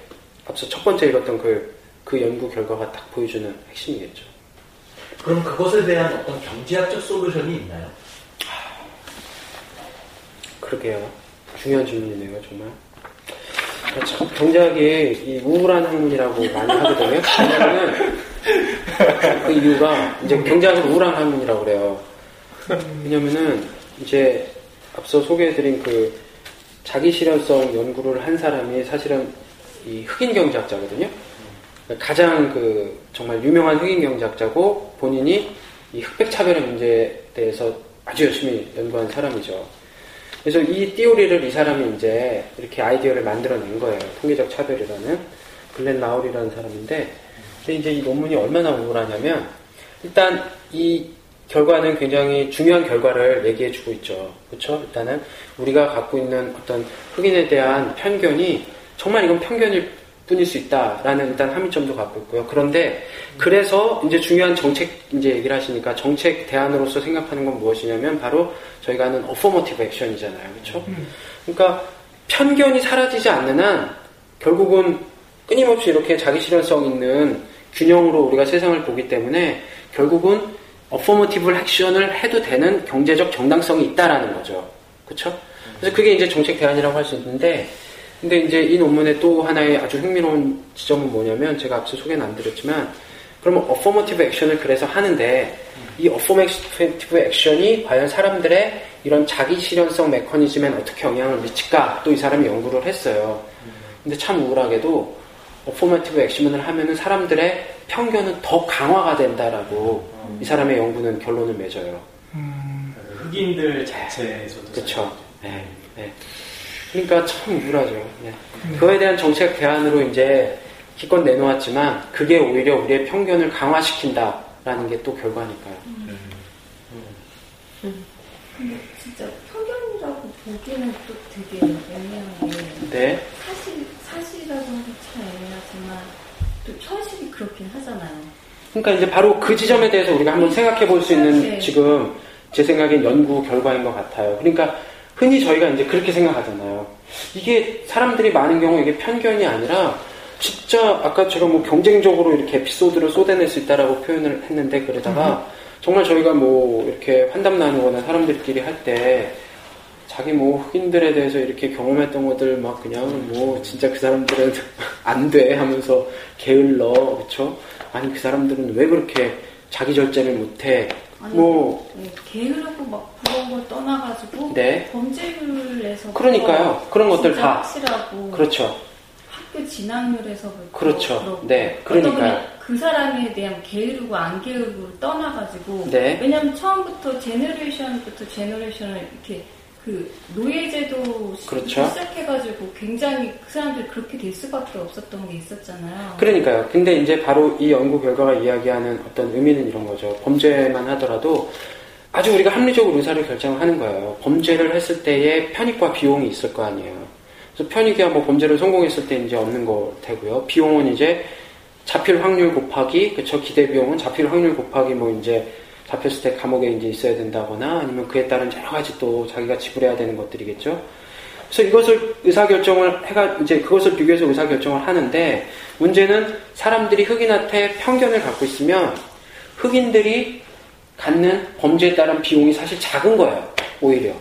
앞서 첫 번째 읽었던 그, 그 연구 결과가 딱 보여주는 핵심이겠죠. 그럼 그것에 대한 어떤 경제학적 솔루션이 있나요? 그러게요. 중요한 질문이네요, 정말. 참, 경제학이 이 우울한 학문이라고 많이 하거든요. 왜냐면은 그 이유가 이제 경제학은 우울한 학문이라고 그래요. 왜냐면은 이제 앞서 소개해드린 그 자기 실현성 연구를 한 사람이 사실은 이 흑인 경제학자거든요. 가장 그 정말 유명한 흑인 경제학자고 본인이 이 흑백 차별의 문제에 대해서 아주 열심히 연구한 사람이죠. 그래서 이 띠오리를 이 사람이 이제 이렇게 아이디어를 만들어낸 거예요. 통계적 차별이라는 글렌 라울이라는 사람인데, 근데 이제 이 논문이 얼마나 우울하냐면 일단 이 결과는 굉장히 중요한 결과를 얘기해주고 있죠. 그렇죠? 일단은 우리가 갖고 있는 어떤 흑인에 대한 편견이 정말 이건 편견일 뿐일 수 있다라는 일단 함의점도 갖고 있고요. 그런데 그래서 이제 중요한 정책 이제 얘기를 하시니까 정책 대안으로서 생각하는 건 무엇이냐면 바로 저희가 하는 어포머티브 액션이잖아요. 그렇죠? 그러니까 편견이 사라지지 않는 한 결국은 끊임없이 이렇게 자기 실현성 있는 균형으로 우리가 세상을 보기 때문에 결국은 affirmative action을 해도 되는 경제적 정당성이 있다라는 거죠. 그렇죠? 그래서 그게 이제 정책 대안이라고 할 수 있는데 근데 이제 이 논문의 또 하나의 아주 흥미로운 지점은 뭐냐면 제가 앞서 소개는 안 드렸지만 그러면 affirmative action을 그래서 하는데 이 affirmative action이 과연 사람들의 이런 자기 실현성 메커니즘엔 어떻게 영향을 미칠까 또 이 사람이 연구를 했어요. 근데 참 우울하게도 affirmative action을 하면은 사람들의 편견은 더 강화가 된다라고 이 사람의 연구는 결론을 맺어요. 흑인들 자체에서도 그렇죠. 네, 네. 그러니까 참 우울하죠. 네. 그거에 대한 정책 대안으로 이제 기껏 내놓았지만 그게 오히려 우리의 편견을 강화시킨다라는 게 또 결과니까요. 근데 진짜 편견이라고 보기는 또 되게 애매한 게 네. 사실 사실이라고 하기 참 애매하지만 또 현실이 그렇긴 하잖아요. 그러니까 이제 바로 그 지점에 대해서 우리가 한번 생각해 볼 수 있는 네. 지금 제 생각엔 연구 결과인 것 같아요. 그러니까 흔히 저희가 이제 그렇게 생각하잖아요. 이게 사람들이 많은 경우 이게 편견이 아니라 진짜 아까 제가 뭐 경쟁적으로 이렇게 에피소드를 쏟아낼 수 있다라고 표현을 했는데 그러다가 정말 저희가 뭐 이렇게 환담 나누거나 사람들끼리 할 때 자기 뭐 흑인들에 대해서 이렇게 경험했던 것들 막 그냥 뭐 진짜 그 사람들은 안 돼 하면서 게을러 그쵸? 아니 그 사람들은 왜 그렇게 자기 절제를 못해 아니, 뭐 네, 게으르고 막 그런 걸 떠나가지고 네. 범죄율에서 그러니까요. 그런 것들 다. 확실하고 그렇죠 학교 진학률에서부터 그렇죠. 그렇고 네. 분이 그 사람에 대한 게으르고 안 게으르고를 떠나가지고 네. 왜냐하면 처음부터 generation부터 generation을 이렇게 그 노예제도 그렇죠. 시작해가지고 굉장히 그 사람들이 그렇게 될 수밖에 없었던 게 있었잖아요. 그러니까요. 근데 이제 바로 이 연구 결과가 이야기하는 어떤 의미는 이런 거죠. 범죄만 하더라도 아주 우리가 합리적으로 의사를 결정하는 거예요. 범죄를 했을 때의 편익과 비용이 있을 거 아니에요. 그래서 편익이야 뭐 범죄를 성공했을 때 이제 없는 거 되고요. 비용은 이제 잡힐 확률 곱하기 그쵸 기대 비용은 잡힐 확률 곱하기 뭐 이제 잡혔을 때 감옥에 이제 있어야 된다거나 아니면 그에 따른 여러 가지 또 자기가 지불해야 되는 것들이겠죠. 그래서 이것을 의사결정을 해가 이제 그것을 비교해서 의사결정을 하는데 문제는 사람들이 흑인한테 편견을 갖고 있으면 흑인들이 갖는 범죄에 따른 비용이 사실 작은 거예요. 오히려.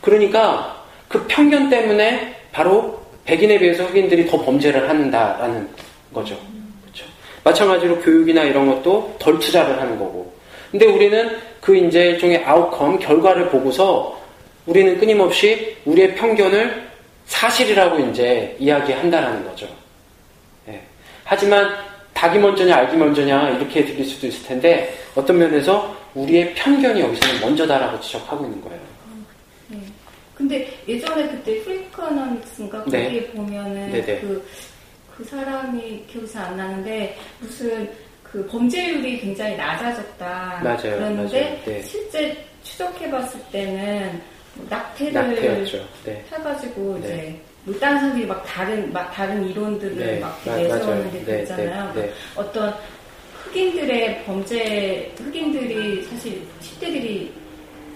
그러니까 그 편견 때문에 바로 백인에 비해서 흑인들이 더 범죄를 한다라는 거죠. 그렇죠. 마찬가지로 교육이나 이런 것도 덜 투자를 하는 거고. 근데 우리는 그 이제 일종의 outcome 결과를 보고서 우리는 끊임없이 우리의 편견을 사실이라고 이제 이야기한다라는 거죠. 예. 하지만 닭이 먼저냐 알이 먼저냐 이렇게 들릴 수도 있을 텐데 어떤 면에서 우리의 편견이 여기서는 먼저다라고 지적하고 있는 거예요. 네. 근데 예전에 그때 Freakonomics인가 네. 거기에 보면은 네네. 그, 그 사람이 기억이 잘 안 나는데 무슨 그 범죄율이 굉장히 낮아졌다. 맞아요, 그랬는데 맞아요. 네. 실제 추적해봤을 때는 뭐 낙태를 낙태였죠. 네. 해가지고 네. 이제 뭐 다른 사람들이 막 다른 막 다른 이론들을 네, 막 마- 내세우는 게. 네, 있잖아요. 네, 네. 어떤 흑인들의 범죄 흑인들이 사실 10대들이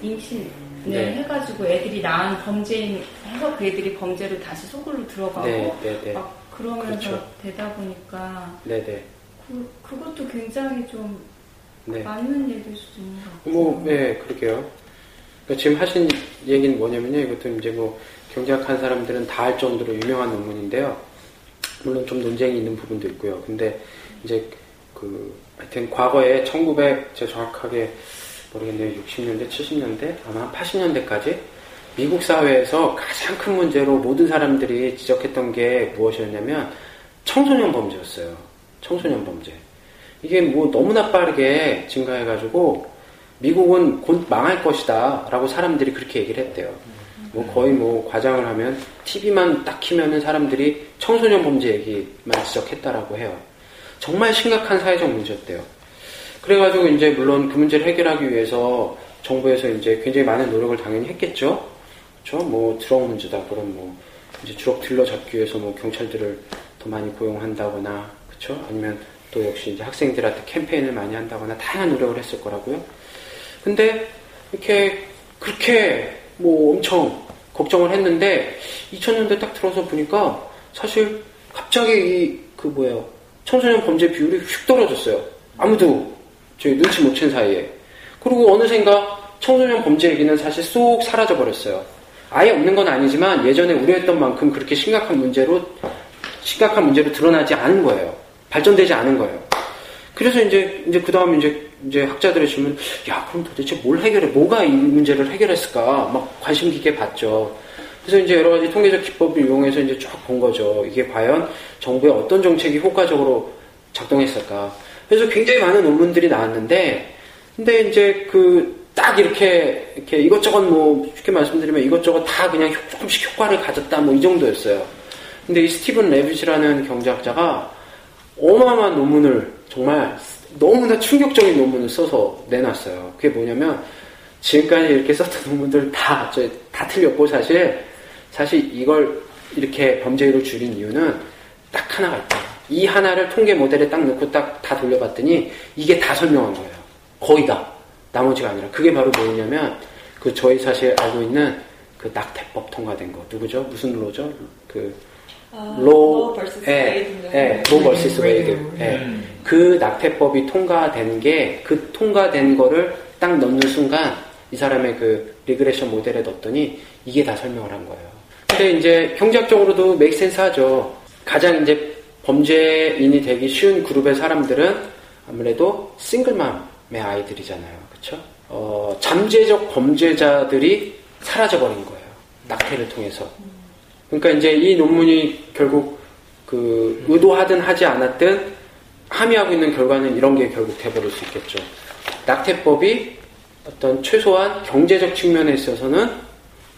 임신을 네. 해가지고 애들이 낳은 범죄인 해서 그 애들이 범죄로 다시 속으로 들어가고 네, 네, 네. 막 그러면서 그렇죠. 되다 보니까 네네. 그, 그것도 굉장히 좀 네. 맞는 얘기일 수도 있는 것 같아요. 뭐, 네, 그러게요. 그러니까 지금 하신 얘기는 뭐냐면요. 이것도 이제 뭐 경제학한 사람들은 다 할 정도로 유명한 논문인데요. 물론 좀 논쟁이 있는 부분도 있고요. 근데 이제 그 하여튼 과거에 1900 제가 정확하게 모르겠네요. 60년대, 70년대, 아마 한 80년대까지 미국 사회에서 가장 큰 문제로 모든 사람들이 지적했던 게 무엇이었냐면 청소년 범죄였어요. 청소년 범죄. 이게 뭐 너무나 빠르게 증가해가지고 미국은 곧 망할 것이다 라고 사람들이 그렇게 얘기를 했대요. 뭐 거의 뭐 과장을 하면 TV만 딱 키면은 사람들이 청소년 범죄 얘기만 지적했다라고 해요. 정말 심각한 사회적 문제였대요. 그래가지고 이제 물론 그 문제를 해결하기 위해서 정부에서 이제 굉장히 많은 노력을 당연히 했겠죠. 그렇죠? 뭐 드럭 문제다. 그럼 뭐 이제 드럭 딜러 잡기 위해서 뭐 경찰들을 더 많이 고용한다거나 그렇죠? 아니면 또 역시 이제 학생들한테 캠페인을 많이 한다거나 다양한 노력을 했을 거라고요. 근데 이렇게 그렇게 뭐 엄청 걱정을 했는데 2000년대 딱 들어서 보니까 사실 갑자기 이 그 뭐예요 청소년 범죄 비율이 휙 떨어졌어요. 아무도 저희 눈치 못 챈 사이에. 그리고 어느샌가 청소년 범죄 얘기는 사실 쏙 사라져 버렸어요. 아예 없는 건 아니지만 예전에 우려했던 만큼 그렇게 심각한 문제로 심각한 문제로 드러나지 않은 거예요. 발전되지 않은 거예요. 그래서 이제 이제 그 다음에 이제 이제 학자들의 질문, 야 그럼 도대체 뭘 해결해? 뭐가 이 문제를 해결했을까? 막 관심 깊게 봤죠. 그래서 이제 여러 가지 통계적 기법을 이용해서 이제 쭉 본 거죠. 이게 과연 정부의 어떤 정책이 효과적으로 작동했을까? 그래서 굉장히 많은 논문들이 나왔는데, 근데 이제 그 딱 이렇게 이렇게 이것저것 뭐 쉽게 말씀드리면 이것저것 다 그냥 효- 조금씩 효과를 가졌다 뭐 이 정도였어요. 근데 이 스티븐 레빗이라는 경제학자가 어마어마한 논문을 정말 너무나 충격적인 논문을 써서 내놨어요. 그게 뭐냐면 지금까지 이렇게 썼던 논문들 다, 저, 다 틀렸고 사실 사실 이걸 이렇게 범죄율을 줄인 이유는 딱 하나가 있다. 이 하나를 통계 모델에 딱 넣고 딱 다 돌려봤더니 이게 다 설명한 거예요. 거의 다. 나머지가 아니라. 그게 바로 뭐냐면 그 저희 사실 알고 있는 그 낙태법 통과된 거. 누구죠? 무슨 Roe죠? 그 아, Roe, Roe. 예? 예, Roe vs. Wade. 그 낙태법이 통과된 게, 그 통과된 거를 딱 넣는 순간, 이 사람의 그 regression 모델에 넣었더니, 이게 다 설명을 한 거예요. 근데 이제 경제학적으로도 make sense 하죠. 가장 이제 범죄인이 되기 쉬운 그룹의 사람들은 아무래도 싱글맘의 아이들이잖아요. 그쵸? 어, 잠재적 범죄자들이 사라져버린 거예요. 낙태를 통해서. 그러니까 이제 이 논문이 결국 그 의도하든 하지 않았든 함의하고 있는 결과는 이런 게 결국 돼버릴 수 있겠죠. 낙태법이 어떤 최소한 경제적 측면에 있어서는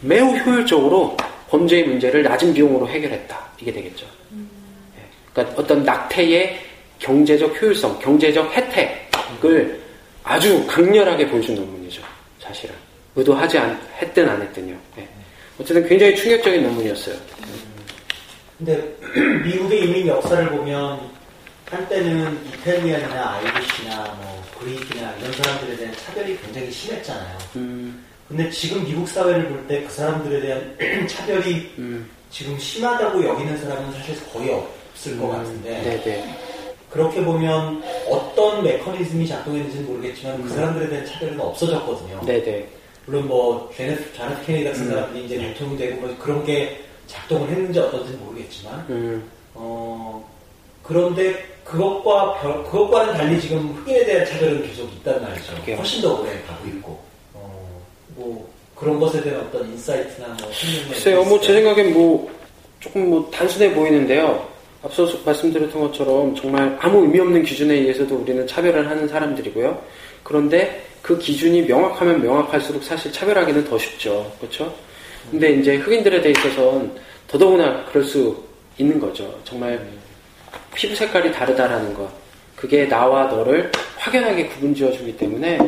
매우 효율적으로 범죄의 문제를 낮은 비용으로 해결했다. 이게 되겠죠. 예. 그러니까 어떤 낙태의 경제적 효율성, 경제적 혜택을 아주 강렬하게 보여준 논문이죠. 사실은. 의도하지 않, 했든 안 했든요. 예. 어쨌든 굉장히 충격적인 논문이었어요. 근데 미국의 이민 역사를 보면 한때는 이탈리안이나 아이리시나 뭐 그리키나 이런 사람들에 대한 차별이 굉장히 심했잖아요. 음, 근데 지금 미국 사회를 볼 때 그 사람들에 대한 차별이 음, 지금 심하다고 여기는 사람은 사실 거의 없을 것 같은데 네네. 그렇게 보면 어떤 메커니즘이 작동했는지는 모르겠지만 그 사람들에 대한 차별은 없어졌거든요. 네네. 물론 뭐 존 에프 존 에프 케네디 같은 사람들이 이제 대통령이 되고 뭐 그런 게 작동을 했는지 어떤지는 모르겠지만 음, 어 그런데 그것과 별- 그것과는 달리 지금 흑인에 대한 차별은 계속 있단 말이죠. 훨씬 더 오래 가고 있고 어 뭐 그런 것에 대한 어떤 insight나 뭐 글쎄요, 뭐 제 생각엔 뭐 조금 뭐 단순해 보이는데요. 앞서 말씀드렸던 것처럼 정말 아무 의미 없는 기준에 의해서도 우리는 차별을 하는 사람들이고요. 그런데 그 기준이 명확하면 명확할수록 사실 차별하기는 더 쉽죠. 그렇죠? 근데 이제 흑인들에 대해 있어서는 더더구나 그럴 수 있는 거죠. 정말 피부 색깔이 다르다라는 것. 그게 나와 너를 확연하게 구분 지어주기 때문에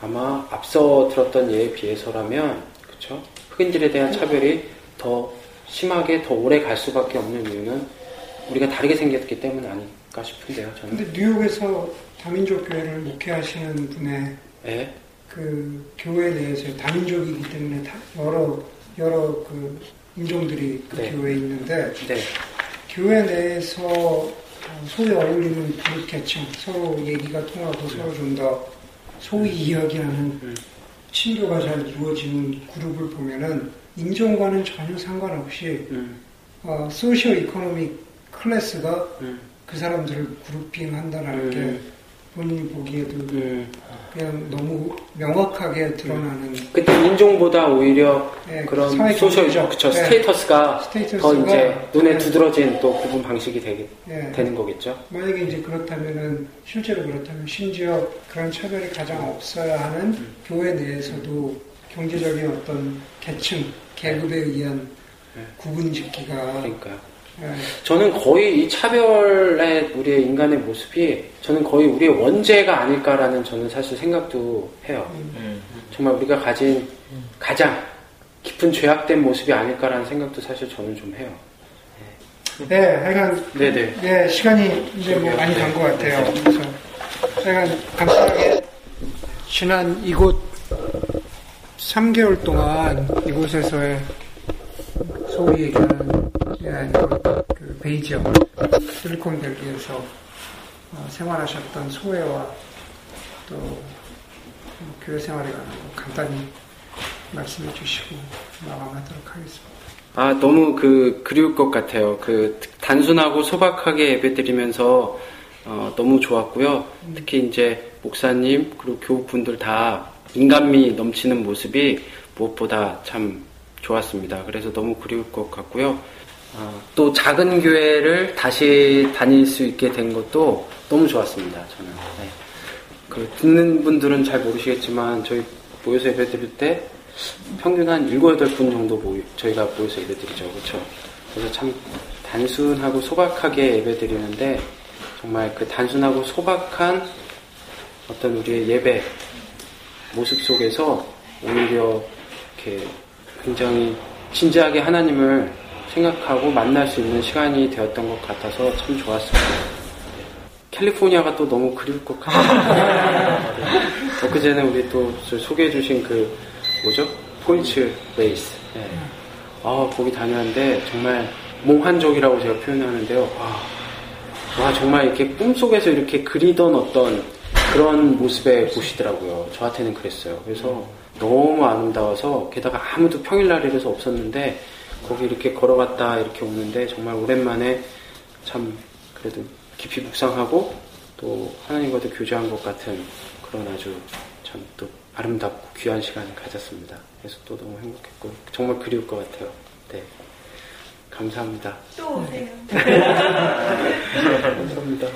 아마 앞서 들었던 예에 비해서라면 그렇죠? 흑인들에 대한 차별이 더 심하게 더 오래 갈 수밖에 없는 이유는 우리가 다르게 생겼기 때문 아닐까 싶은데요. 저는. 근데 뉴욕에서 다민족 교회를 목회하시는 분의 예. 그 교회 내에서 다민족이기 때문에 다 여러 여러 그 인종들이 그 네. 교회에 있는데 네. 교회 내에서 어, 소위 어울리는 그룹 계층 서로 얘기가 통하고 서로 좀 더 소위 이야기하는 음. 친교가 잘 이루어지는 그룹을 보면은 인종과는 전혀 상관없이 음, 어, socioeconomic class가 음, 그 사람들을 grouping한다라는 음. 게 본인이 보기에도 음. 그냥 너무 명확하게 드러나는 그때 인종보다 오히려 예, 그런 사회 social 그쵸 예, status가 status가, 더 이제 눈에 예. 두드러진 또 구분 방식이 되게 예. 되는 거겠죠. 만약에 이제 그렇다면은 실제로 그렇다면 심지어 그런 차별이 가장 없어야 하는 교회 내에서도 경제적인 어떤 계층 계급에 의한 예. 구분 짓기가 그러니까요. 예, 저는 거의 이 차별의 우리의 인간의 모습이 저는 거의 우리의 원죄가 아닐까라는 저는 사실 생각도 해요. 정말 우리가 가진 가장 깊은 죄악된 모습이 아닐까라는 생각도 사실 저는 좀 해요. 네, 하여간 네네. 네, 시간이 이제 뭐 많이 간 것 같아요. 그래서 하여간 간단하게 지난 이곳 3개월 동안 이곳에서의 소위 얘기하는 예, 그 베이지역 실리콘 밸리에서 어, 생활하셨던 소회와 또 어, 교회 생활에 관한 거 간단히 말씀해 주시고 마감하도록 하겠습니다. 아, 너무 그, 그리울 것 같아요. 그, 단순하고 소박하게 예배드리면서, 어, 너무 좋았고요. 특히 이제, 목사님, 그리고 교우분들 다 인간미 넘치는 모습이 무엇보다 참 좋았습니다. 그래서 너무 그리울 것 같고요. 어, 또 작은 교회를 다시 다닐 수 있게 된 것도 너무 좋았습니다. 저는. 네. 그, 듣는 분들은 잘 모르시겠지만, 저희 모여서 예배 드릴 때, 평균 한 7, 8분 정도 모이, 저희가 모여서 예배 드리죠. 그렇죠? 그래서 참 단순하고 소박하게 예배 드리는데 정말 그 단순하고 소박한 어떤 우리의 예배 모습 속에서 오히려 이렇게 굉장히 진지하게 하나님을 생각하고 만날 수 있는 시간이 되었던 것 같아서 참 좋았습니다. 캘리포니아가 또 너무 그리울 것 같아요. 엊그제는 우리 또 소개해 주신 그 뭐죠? 포인츠 베이스. 네. 아, 거기 다녔는데 정말 몽환적이라고 제가 표현하는데요. 와, 와, 정말 이렇게 꿈속에서 이렇게 그리던 어떤 그런 모습에 보시더라고요. 저한테는 그랬어요. 그래서 너무 아름다워서 게다가 아무도 평일날이라서 없었는데 거기 이렇게 걸어갔다 이렇게 오는데 정말 오랜만에 참 그래도 깊이 묵상하고 또 하나님과도 교제한 것 같은 그런 아주 참 또 아름답고 귀한 시간을 가졌습니다. 그래서 또 너무 행복했고 정말 그리울 것 같아요. 네. 감사합니다. 또 오세요. 감사합니다.